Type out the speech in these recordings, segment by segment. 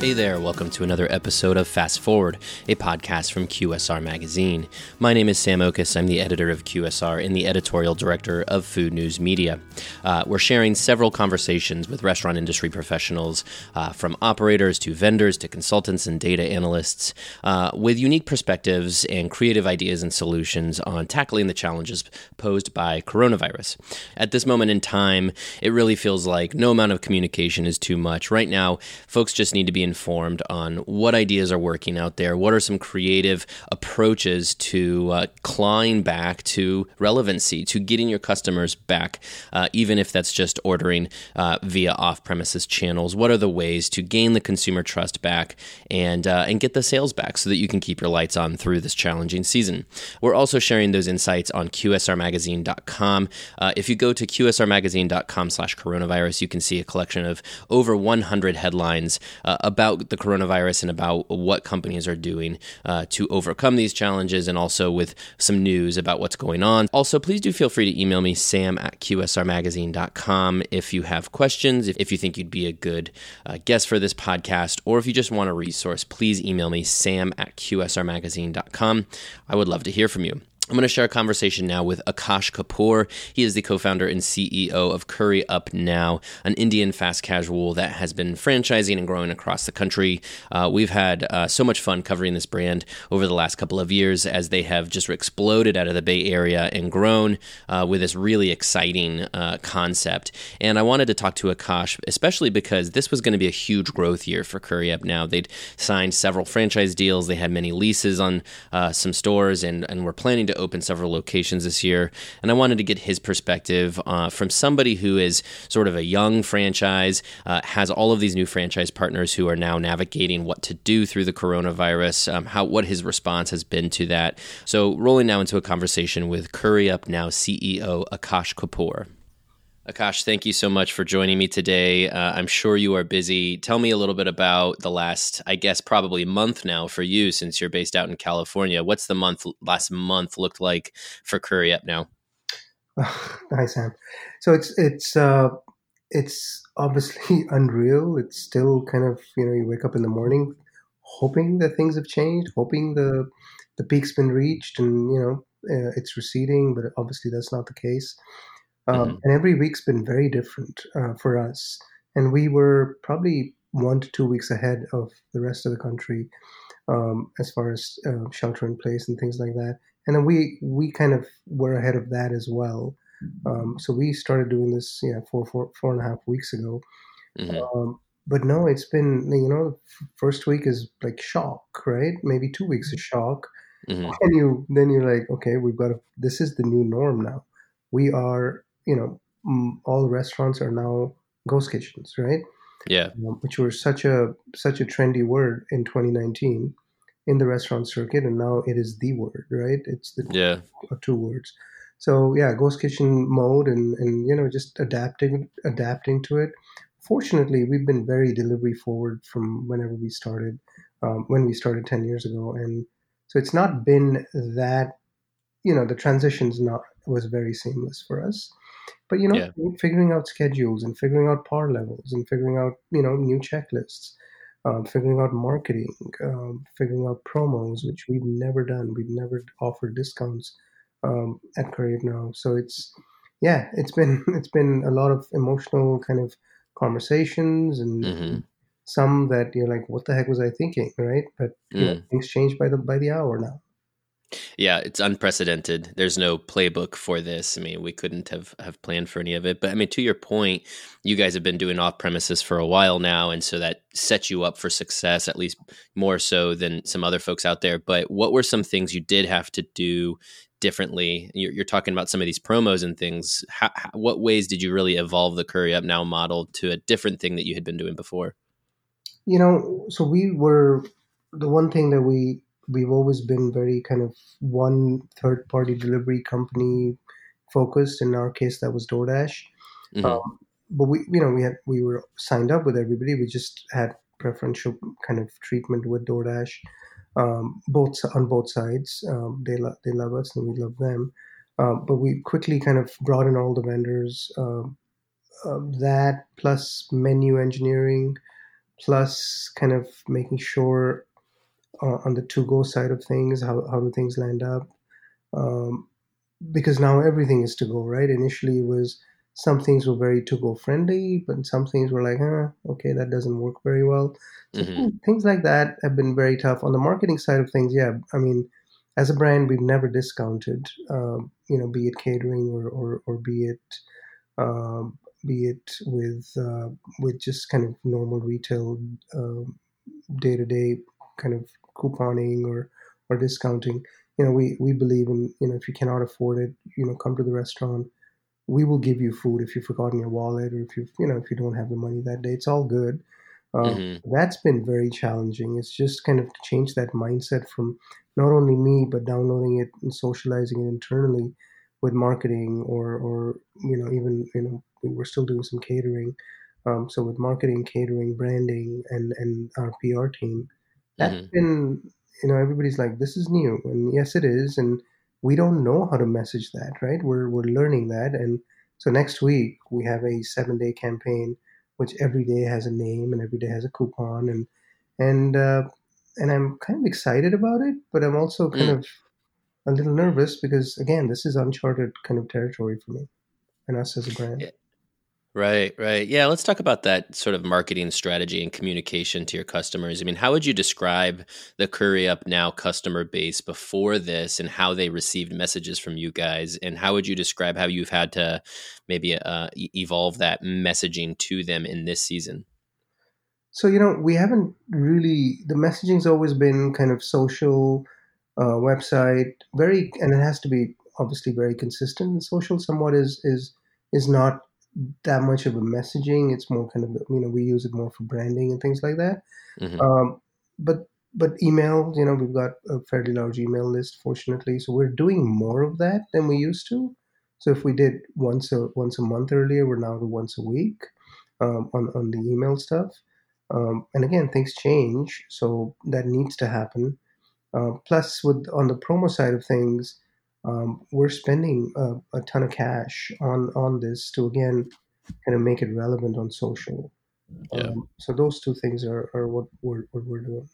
Hey there, welcome to another episode of Fast Forward, a podcast from QSR Magazine. My name is Sam Oches. I'm the editor of QSR and the editorial director of Food News Media. Uh, we're sharing several conversations with restaurant industry professionals, uh, from operators to vendors to consultants and data analysts, uh, with unique perspectives and creative ideas and solutions on tackling the challenges posed by coronavirus. At this moment in time, it really feels like no amount of communication is too much. Right now, folks just need to be informed on what ideas are working out there, what are some creative approaches to uh, clawing back to relevancy, to getting your customers back, uh, even if that's just ordering uh, via off premises channels. What are the ways to gain the consumer trust back and, uh, and get the sales back so that you can keep your lights on through this challenging season? We're also sharing those insights on QSRmagazine.com. Uh, if you go to QSRmagazine.com slash coronavirus, you can see a collection of over 100 headlines uh, about the coronavirus and about what companies are doing uh, to overcome these challenges and also with some news about what's going on. Also, please do feel free to email me, sam at qsrmagazine.com, if you have questions, if, if you think you'd be a good uh, guest for this podcast, or if you just want a resource, please email me, sam at qsrmagazine.com. I would love to hear from you. I'm going to share a conversation now with Akash Kapoor. He is the co founder and CEO of Curry Up Now, an Indian fast casual that has been franchising and growing across the country. Uh, we've had uh, so much fun covering this brand over the last couple of years as they have just exploded out of the Bay Area and grown uh, with this really exciting uh, concept. And I wanted to talk to Akash, especially because this was going to be a huge growth year for Curry Up Now. They'd signed several franchise deals, they had many leases on uh, some stores, and, and were planning to open several locations this year, and I wanted to get his perspective uh, from somebody who is sort of a young franchise, uh, has all of these new franchise partners who are now navigating what to do through the coronavirus, um, how what his response has been to that. So, rolling now into a conversation with Curry Up Now CEO Akash Kapoor. Akash, thank you so much for joining me today. Uh, I'm sure you are busy. Tell me a little bit about the last, I guess, probably month now for you since you're based out in California. What's the month last month looked like for Curry Up now? Hi, Sam. So it's it's uh, it's obviously unreal. It's still kind of you know you wake up in the morning hoping that things have changed, hoping the the peak's been reached, and you know uh, it's receding, but obviously that's not the case. Um, mm-hmm. And every week's been very different uh, for us. And we were probably one to two weeks ahead of the rest of the country um, as far as uh, shelter in place and things like that. And then we we kind of were ahead of that as well. Um, so we started doing this, yeah, four, four, four and a half weeks ago. Mm-hmm. Um, but no, it's been you know, first week is like shock, right? Maybe two weeks of shock, mm-hmm. and you then you're like, okay, we've got to. This is the new norm now. We are you know, all restaurants are now ghost kitchens, right? Yeah. Um, which was such a such a trendy word in 2019 in the restaurant circuit, and now it is the word, right? It's the yeah two words. So yeah, ghost kitchen mode, and and you know just adapting adapting to it. Fortunately, we've been very delivery forward from whenever we started, um, when we started 10 years ago, and so it's not been that you know the transition's not was very seamless for us but you know, yeah. figuring out schedules and figuring out par levels and figuring out you know new checklists, um, figuring out marketing, um, figuring out promos, which we've never done. We've never offered discounts um, at Curry now. So it's yeah, it's been it's been a lot of emotional kind of conversations and. Mm-hmm. Some that you're like, what the heck was I thinking, right? But mm. know, things change by the by the hour now. Yeah, it's unprecedented. There's no playbook for this. I mean, we couldn't have have planned for any of it. But I mean, to your point, you guys have been doing off premises for a while now, and so that sets you up for success, at least more so than some other folks out there. But what were some things you did have to do differently? You're, you're talking about some of these promos and things. How, how, what ways did you really evolve the Curry Up Now model to a different thing that you had been doing before? You know, so we were the one thing that we we've always been very kind of one third party delivery company focused. In our case, that was DoorDash. Mm-hmm. Um, but we, you know, we had we were signed up with everybody. We just had preferential kind of treatment with DoorDash, um, both on both sides. Um, they lo- they love us and we love them. Um, but we quickly kind of brought in all the vendors. Uh, uh, that plus menu engineering, plus kind of making sure uh, on the to go side of things, how, how do things land up? Um, because now everything is to go, right? Initially, it was some things were very to go friendly, but some things were like, huh, okay, that doesn't work very well. Mm-hmm. things like that have been very tough. On the marketing side of things, yeah, I mean, as a brand, we've never discounted, uh, you know, be it catering or, or, or be it uh, be it with uh, with just kind of normal retail day to day kind of couponing or or discounting. You know, we we believe in you know if you cannot afford it, you know, come to the restaurant. We will give you food if you've forgotten your wallet or if you you know if you don't have the money that day. It's all good. Um, mm-hmm. That's been very challenging. It's just kind of changed that mindset from not only me but downloading it and socializing it internally with marketing or or you know even you know we were still doing some catering. Um, so with marketing, catering, branding, and and our PR team, that's mm-hmm. been you know everybody's like this is new, and yes it is, and we don't know how to message that, right? We're we're learning that, and so next week we have a seven day campaign, which every day has a name and every day has a coupon, and and uh, and I'm kind of excited about it, but I'm also kind mm. of a little nervous because again, this is uncharted kind of territory for me and us as a brand. Yeah. Right, right. Yeah, let's talk about that sort of marketing strategy and communication to your customers. I mean, how would you describe the Curry Up Now customer base before this and how they received messages from you guys? And how would you describe how you've had to maybe uh, evolve that messaging to them in this season? So, you know, we haven't really, the messaging's always been kind of social, uh, website, very, and it has to be obviously very consistent. Social somewhat is, is, is not that much of a messaging. It's more kind of you know we use it more for branding and things like that. Mm-hmm. Um, but but email, you know, we've got a fairly large email list, fortunately, so we're doing more of that than we used to. So if we did once a once a month earlier, we're now to once a week um, on on the email stuff. Um, and again, things change, so that needs to happen. Uh, plus, with on the promo side of things, um, we're spending a, a, ton of cash on on this to again kind of make it relevant on social. Yeah. Um, so those two things are, are what we're what we're doing.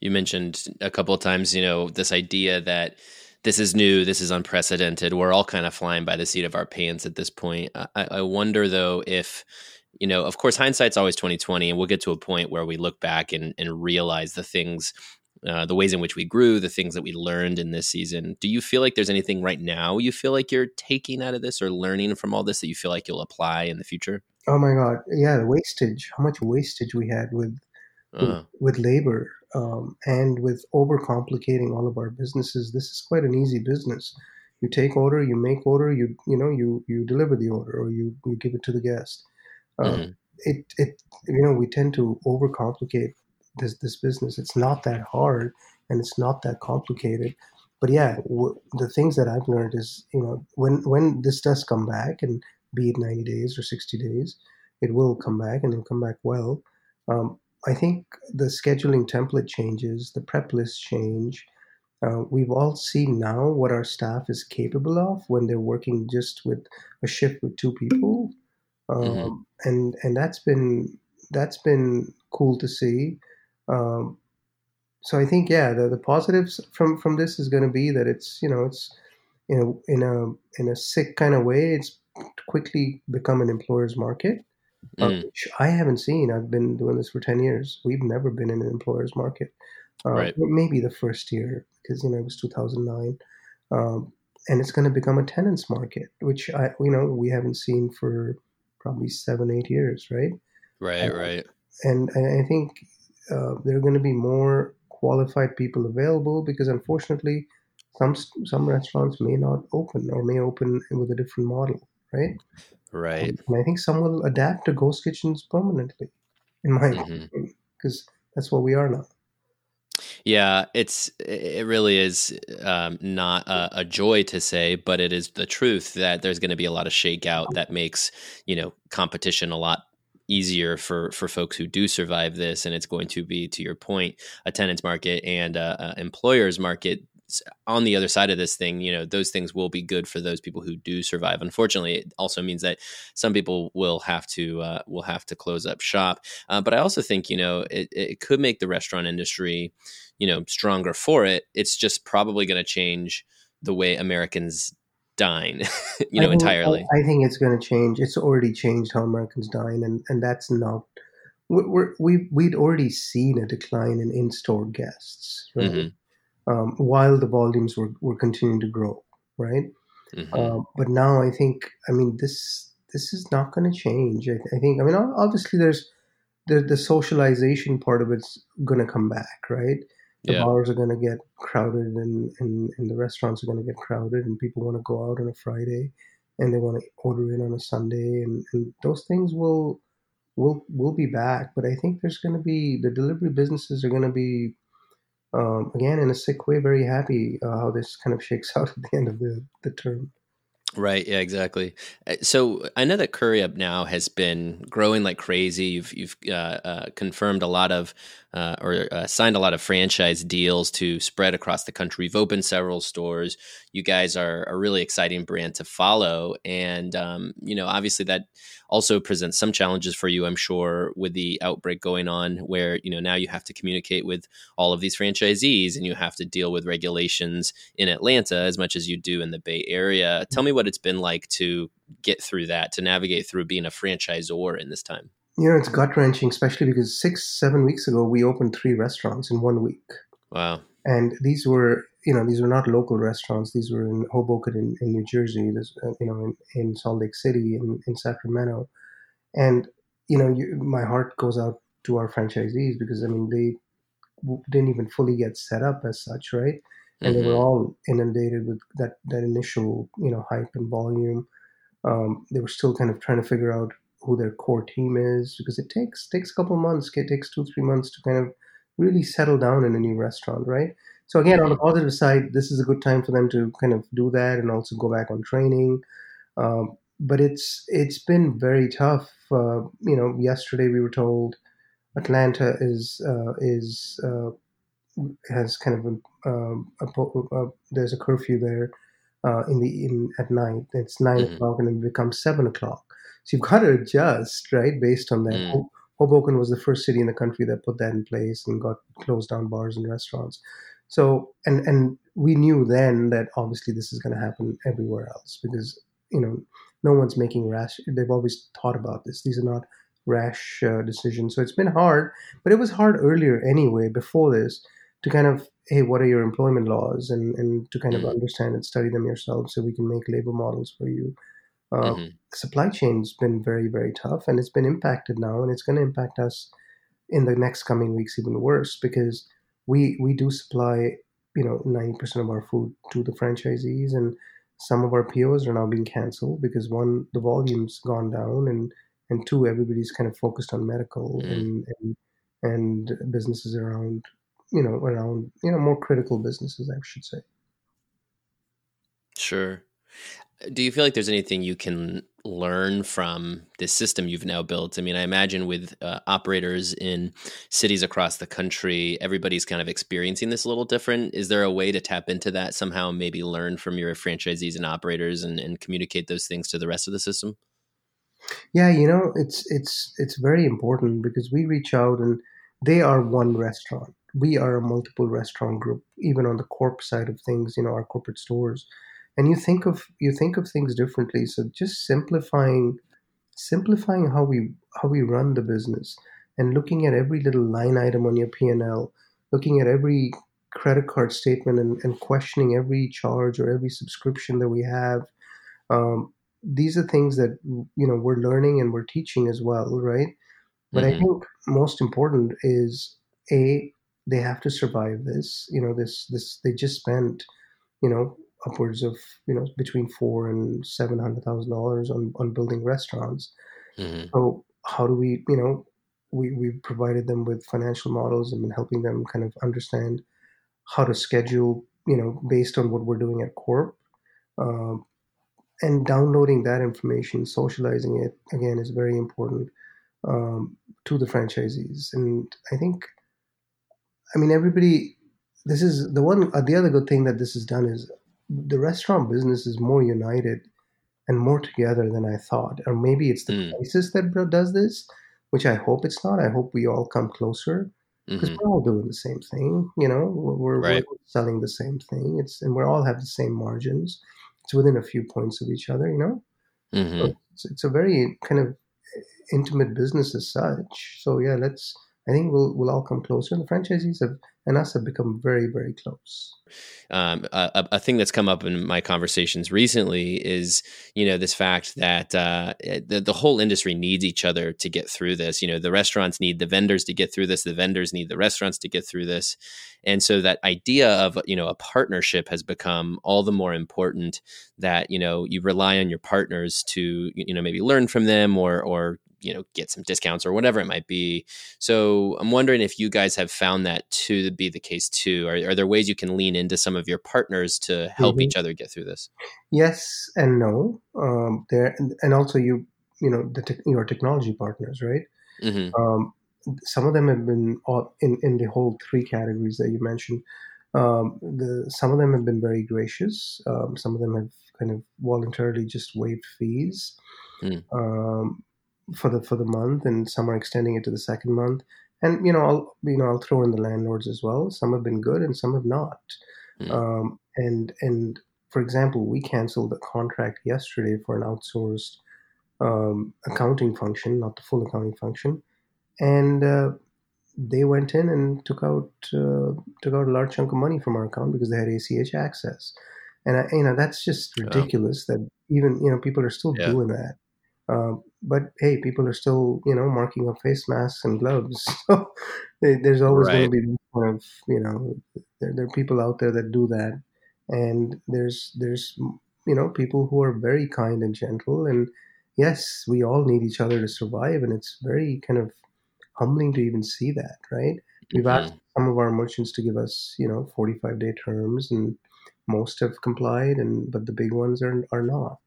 You mentioned a couple of times, you know, this idea that this is new, this is unprecedented. We're all kind of flying by the seat of our pants at this point. I, I wonder though if you know, of course, hindsight's always twenty twenty, and we'll get to a point where we look back and, and realize the things uh, the ways in which we grew, the things that we learned in this season. Do you feel like there's anything right now you feel like you're taking out of this or learning from all this that you feel like you'll apply in the future? Oh my God, yeah, the wastage. How much wastage we had with with, uh with labor um, and with overcomplicating all of our businesses. This is quite an easy business. You take order, you make order, you you know you you deliver the order or you you give it to the guest. Um, mm-hmm. It it you know we tend to overcomplicate this this business. It's not that hard and it's not that complicated. But yeah, w- the things that I've learned is you know when when this does come back and be it 90 days or 60 days, it will come back and it'll come back well. Um, I think the scheduling template changes, the prep list change. Uh, we've all seen now what our staff is capable of when they're working just with a shift with two people, um, mm-hmm. and and that's been that's been cool to see. Um, so I think yeah, the, the positives from from this is going to be that it's you know it's in a in a in a sick kind of way it's quickly become an employer's market, uh, mm. which I haven't seen. I've been doing this for ten years. We've never been in an employer's market. Uh, right. Maybe the first year because you know it was 2009, um, and it's going to become a tenants market, which I you know we haven't seen for probably seven eight years, right? Right, uh, right. And, and I think uh, there are going to be more qualified people available because unfortunately some some restaurants may not open or may open with a different model right? Right. And, i think some will adapt to ghost kitchens permanently in my mm-hmm. opinion because that's what we are now. Yeah, it's it really is um, not a, a, joy to say, but it is the truth that there's going to be a lot of shakeout that makes you know competition a lot easier for for folks who do survive this and it's going to be to your point a tenants market and employers market on the other side of this thing, you know, those things will be good for those people who do survive. Unfortunately, it also means that some people will have to uh, will have to close up shop. Uh, but I also think you know it, it could make the restaurant industry, you know, stronger for it. It's just probably going to change the way Americans dine, you know, I think, entirely. I, I think it's going to change. It's already changed how Americans dine, and and that's not. We're, we we'd already seen a decline in in-store guests, right? Mm-hmm um, while the volumes were, were continuing to grow, right? Mm-hmm. Uh, but now I think, I mean, this this is not going to change. I, I, think, I mean, obviously there's the the socialization part of it's going to come back, right? The yeah. bars are going to get crowded, and, and and the restaurants are going to get crowded, and people want to go out on a Friday, and they want to order in on a Sunday, and, and those things will will will be back. But I think there's going to be the delivery businesses are going to be um, again, in a sick way, very happy uh, how this kind of shakes out at the end of the, the term. Right. Yeah. Exactly. Uh, so I know that Curry Up now has been growing like crazy. You've you've uh, uh, confirmed a lot of uh, or uh, signed a lot of franchise deals to spread across the country. You've opened several stores. You guys are a really exciting brand to follow, and um, you know obviously that also presents some challenges for you. I'm sure with the outbreak going on, where you know now you have to communicate with all of these franchisees, and you have to deal with regulations in Atlanta as much as you do in the Bay Area. Tell me what it's been like to get through that, to navigate through being a franchisor in this time. You know, it's gut wrenching, especially because six, seven weeks ago, we opened three restaurants in one week. Wow. And these were, you know, these were not local restaurants. These were in Hoboken, in, in New Jersey, this, uh, you know, in, in Salt Lake City, in, in Sacramento. And, you know, you, my heart goes out to our franchisees because, I mean, they didn't even fully get set up as such, right? And mm-hmm. they were mm-hmm. all inundated with that, that initial, you know, hype and volume. Um, they were still kind of trying to figure out who their core team is because it takes takes a couple months it takes two three months to kind of really settle down in a new restaurant right? So again on the positive side this is a good time for them to kind of do that and also go back on training. Um, but it's it's been very tough uh, you know yesterday we were told atlanta is uh, is uh, has kind of a, um, a, a, there's a curfew there uh, in the in at night. It's 9 mm-hmm. o'clock and then it becomes seven o'clock so you've got to adjust, right, based on that. Mm. Hoboken was the first city in the country that put that in place and got closed down bars and restaurants. So and and we knew then that obviously this is going to happen everywhere else because you know no one's making rash. They've always thought about this. These are not rash uh, decisions. So it's been hard, but it was hard earlier anyway. Before this, to kind of hey, what are your employment laws, and and to kind of mm. understand and study them yourself, so we can make labor models for you. Uh, mm-hmm. Supply chain's been very, very tough, and it's been impacted now, and it's going to impact us in the next coming weeks even worse because we we do supply you know 90% of our food to the franchisees and some of our POs are now being canceled because one the volume's gone down and and two everybody's kind of focused on medical mm. and, and and businesses around you know around you know more critical businesses I should say sure do you feel like there's anything you can learn from this system you've now built? I mean, I imagine with uh, operators in cities across the country, everybody's kind of experiencing this a little different. Is there a way to tap into that somehow, maybe learn from your franchisees and operators and, and communicate those things to the rest of the system? Yeah, you know, it's it's it's very important because we reach out and they are one restaurant. We are a multiple restaurant group, even on the corp side of things, you know, our corporate stores and you think of you think of things differently so just simplifying simplifying how we how we run the business and looking at every little line item on your p&l looking at every credit card statement and, and questioning every charge or every subscription that we have um, these are things that you know we're learning and we're teaching as well right but mm-hmm. i think most important is a they have to survive this you know this this they just spent you know upwards of you know between four and seven hundred thousand dollars on on building restaurants. Mm-hmm. So how do we you know we we provided them with financial models and been helping them kind of understand how to schedule you know based on what we're doing at Corp. Uh, and downloading that information, socializing it again is very important um, to the franchisees. And I think, I mean, everybody this is the one. Uh, the other good thing that this has done is the restaurant business is more united and more together than I thought. Or maybe it's the Mm. crisis that does this, which I hope it's not. I hope we all come closer because hmm we're all doing the same thing. You know, we're, Right. we're selling the same thing. It's and we all have the same margins. It's within a few points of each other. You know, hmm so it's, it's a very kind of intimate business as such. So yeah, let's. I think we'll we'll all come closer. And the franchisees have and us have become very very close. um, a, a thing that's come up in my conversations recently is you know this fact that uh, the, the whole industry needs each other to get through this you know the restaurants need the vendors to get through this the vendors need the restaurants to get through this and so that idea of you know a partnership has become all the more important that you know you rely on your partners to you know maybe learn from them or or you know get some discounts or whatever it might be so i'm wondering if you guys have found that to be the case too are, are there ways you can lean into some of your partners to help Mhm. each other get through this Yes and no. Um, there and, and also you you know the tech your technology partners, right? hmm Um, some of them have been all- in in the whole three categories that you mentioned. Um, the some of them have been very gracious. Um, some of them have kind of voluntarily just waived fees Mm. um, for the for the month, and some are extending it to the second month. And you know, I'll you know I'll throw in the landlords as well. Some have been good, and some have not. Mm. Um, and and for example, we canceled a contract yesterday for an outsourced um, accounting function, not the full accounting function, and uh, they went in and took out uh, took out a large chunk of money from our account because they had ACH access, and I, you know that's just ridiculous that even you know people are still Yeah. doing that. Um, but hey, people are still you know marking up face masks and gloves. So there's always going to be kind of you know there, there are people out there that do that, and there's there's you know people who are very kind and gentle, and yes, we all need each other to survive, and it's very kind of humbling to even see that, right? We've Mhm. asked some of our merchants to give us, you know, 45 day terms, and most have complied, and but the big ones are are not.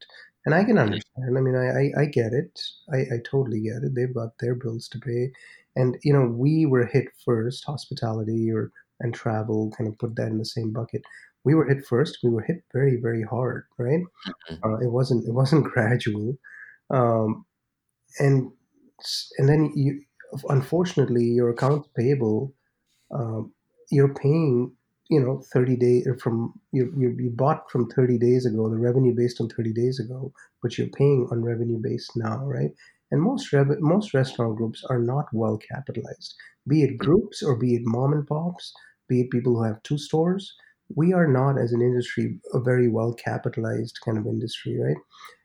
And I can understand. I mean, I, I, I get it. I, I totally get it. They've got their bills to pay, and you know, we were hit first. Hospitality or and travel kind of put that in the same bucket. We were hit first. We were hit very very hard, right? Mhm. Uh, it wasn't it wasn't gradual, um, and and then you unfortunately your accounts payable um, you're paying you know 30 days from you, you you bought from 30 days ago the revenue based on 30 days ago but you're paying on revenue based now right? And most rev- most restaurant groups are not well capitalized. Be it groups or be it mom and pops be it people who have two stores we are not as an industry a very well capitalized kind of industry right?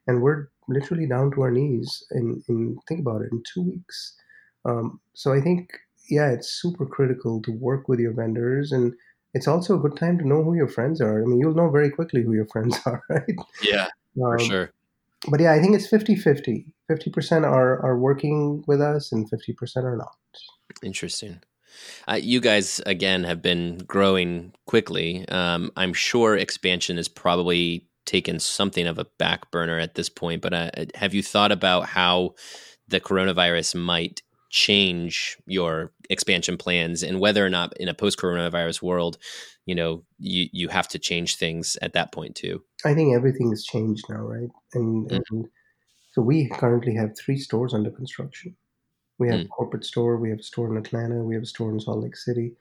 And we're literally down to our knees in, in think about it in two weeks. Um, so i think yeah it's super critical to work with your vendors and it's also a good time to know who your friends are i mean you'll know very quickly who your friends are right yeah for um, sure but yeah i think it's 50-50 50% are, are working with us and 50% are not Interesting. Uh, you guys again have been growing quickly. Um, I'm sure expansion has probably taken something of a back burner at this point. But uh, have you thought about how the coronavirus might change your expansion plans, and whether or not in a post-coronavirus world, you know, you you have to change things at that point too? i think everything has changed now right and, Mm. and so we currently have three stores under construction we have Mm. a corporate store we have a store in atlanta we have a store in salt lake city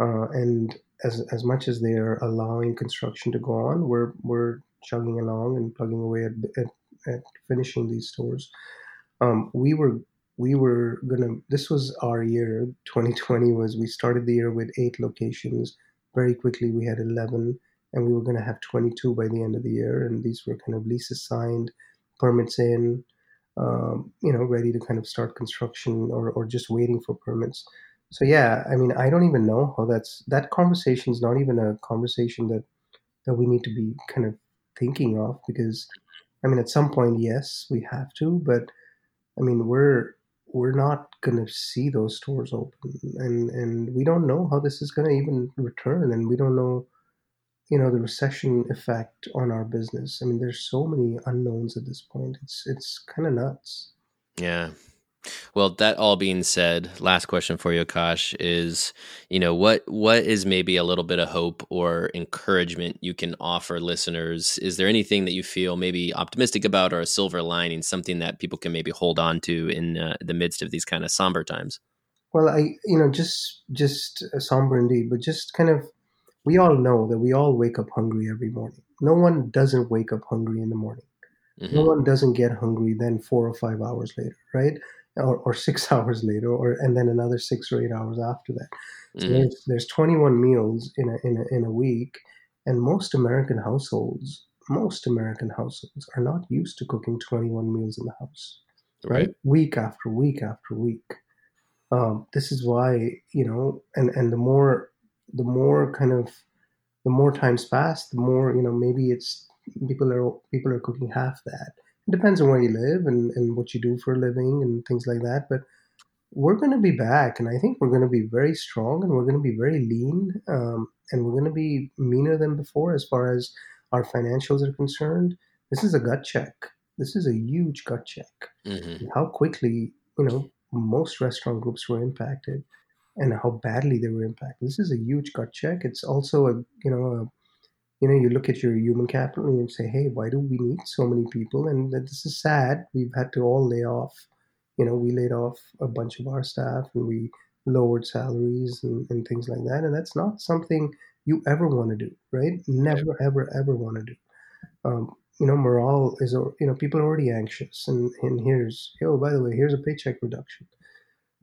uh, and as as much as they're allowing construction to go on, we're we're chugging along and plugging away at, at, at finishing these stores. Um, we were we were gonna. This was our year. 2020 was. We started the year with eight locations. Very quickly, we had 11, and we were gonna have 22 by the end of the year. And these were kind of leases signed, permits in, um, you know, ready to kind of start construction or or just waiting for permits. So yeah, I mean, I don't even know how that's that conversation is not even a conversation that that we need to be kind of thinking of because I mean, at some point, yes, we have to, but I mean, we're we're not going to see those stores open, and and we don't know how this is going to even return, and we don't know, you know, the recession effect on our business. I mean, there's so many unknowns at this point. It's it's kind of nuts. Yeah. Well, that all being said, last question for you, Akash, is you know what what is maybe a little bit of hope or encouragement you can offer listeners? Is there anything that you feel maybe optimistic about or a silver lining, something that people can maybe hold on to in uh, the midst of these kind of somber times? Well, I you know just just uh, somber indeed, but just kind of we all know that we all wake up hungry every morning. No one doesn't wake up hungry in the morning. Mm-hmm. No one doesn't get hungry then four or five hours later, right? Or, or six hours later, or and then another six or eight hours after that. So mm-hmm. there's, there's 21 meals in a, in a in a week, and most American households, most American households are not used to cooking 21 meals in the house, right? right? Week after week after week. Um, this is why you know, and and the more the more kind of the more times pass, the more you know maybe it's people are people are cooking half that it depends on where you live and, and what you do for a living and things like that. But we're going to be back, and I think we're going to be very strong and we're going to be very lean, um, and we're going to be meaner than before as far as our financials are concerned. This is a gut check. This is a huge gut check. Mm-hmm. How quickly, you know, most restaurant groups were impacted and how badly they were impacted. This is a huge gut check. It's also a you know you know, you look at your human capital and you say, hey, why do we need so many people? And this is sad. We've had to all lay off. You know, we laid off a bunch of our staff and we lowered salaries and, and things like that. And that's not something you ever want to do, right? Never, ever, ever want to do. Um, you know, morale is, you know, people are already anxious. And, and here's, oh, by the way, here's a paycheck reduction.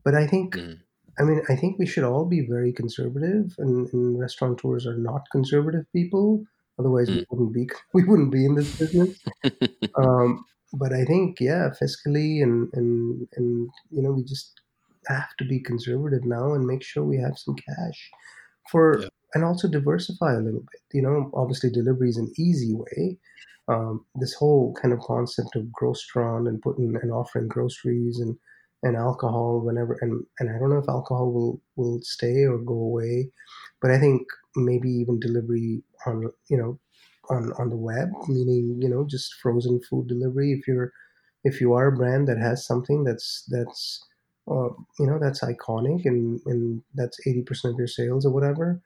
But I think mm. I mean, I think we should all be very conservative, and, and restaurateurs are not conservative people. Otherwise, mm. we wouldn't be we wouldn't be in this business. um, but I think, yeah, fiscally and and and you know, we just have to be conservative now and make sure we have some cash for yeah. and also diversify a little bit. You know, obviously, delivery is an easy way. Um, this whole kind of concept of Grocerant and putting and offering groceries and and alcohol whenever and, and I don't know if alcohol will will stay or go away, but I think maybe even delivery on you know on on the web, meaning you know just frozen food delivery. If you're if you are a brand that has something that's that's uh, you know that's iconic and and that's eighty percent of your sales or whatever,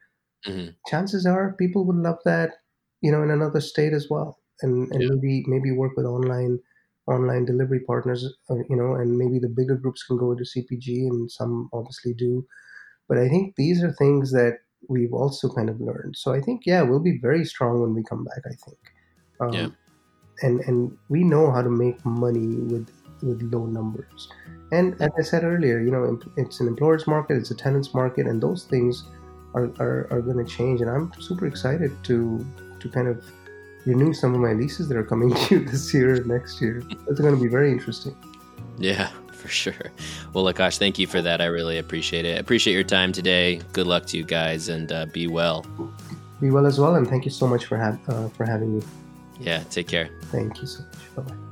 mm-hmm. chances are people would love that you know in another state as well, and and yeah. maybe maybe work with online online delivery partners, uh, you know, and maybe the bigger groups can go into CPG, and some obviously do. But I think these are things that we've also kind of learned. So I think, yeah, we'll be very strong when we come back. I think, um, yeah. and and we know how to make money with with low numbers. And as I said earlier, you know, it's an employer's market, it's a tenant's market, and those things are, are, are going to change. And I'm super excited to to kind of renew some of my leases that are coming due this year next year. That's going to be very interesting. Yeah, for sure. Well, Akash, thank you for that. I really appreciate it. I appreciate your time today. Good luck to you guys, and uh, be well. Be well as well, and thank you so much for ha- uh, for having me. Yeah, take care. Thank you so much. Bye bye.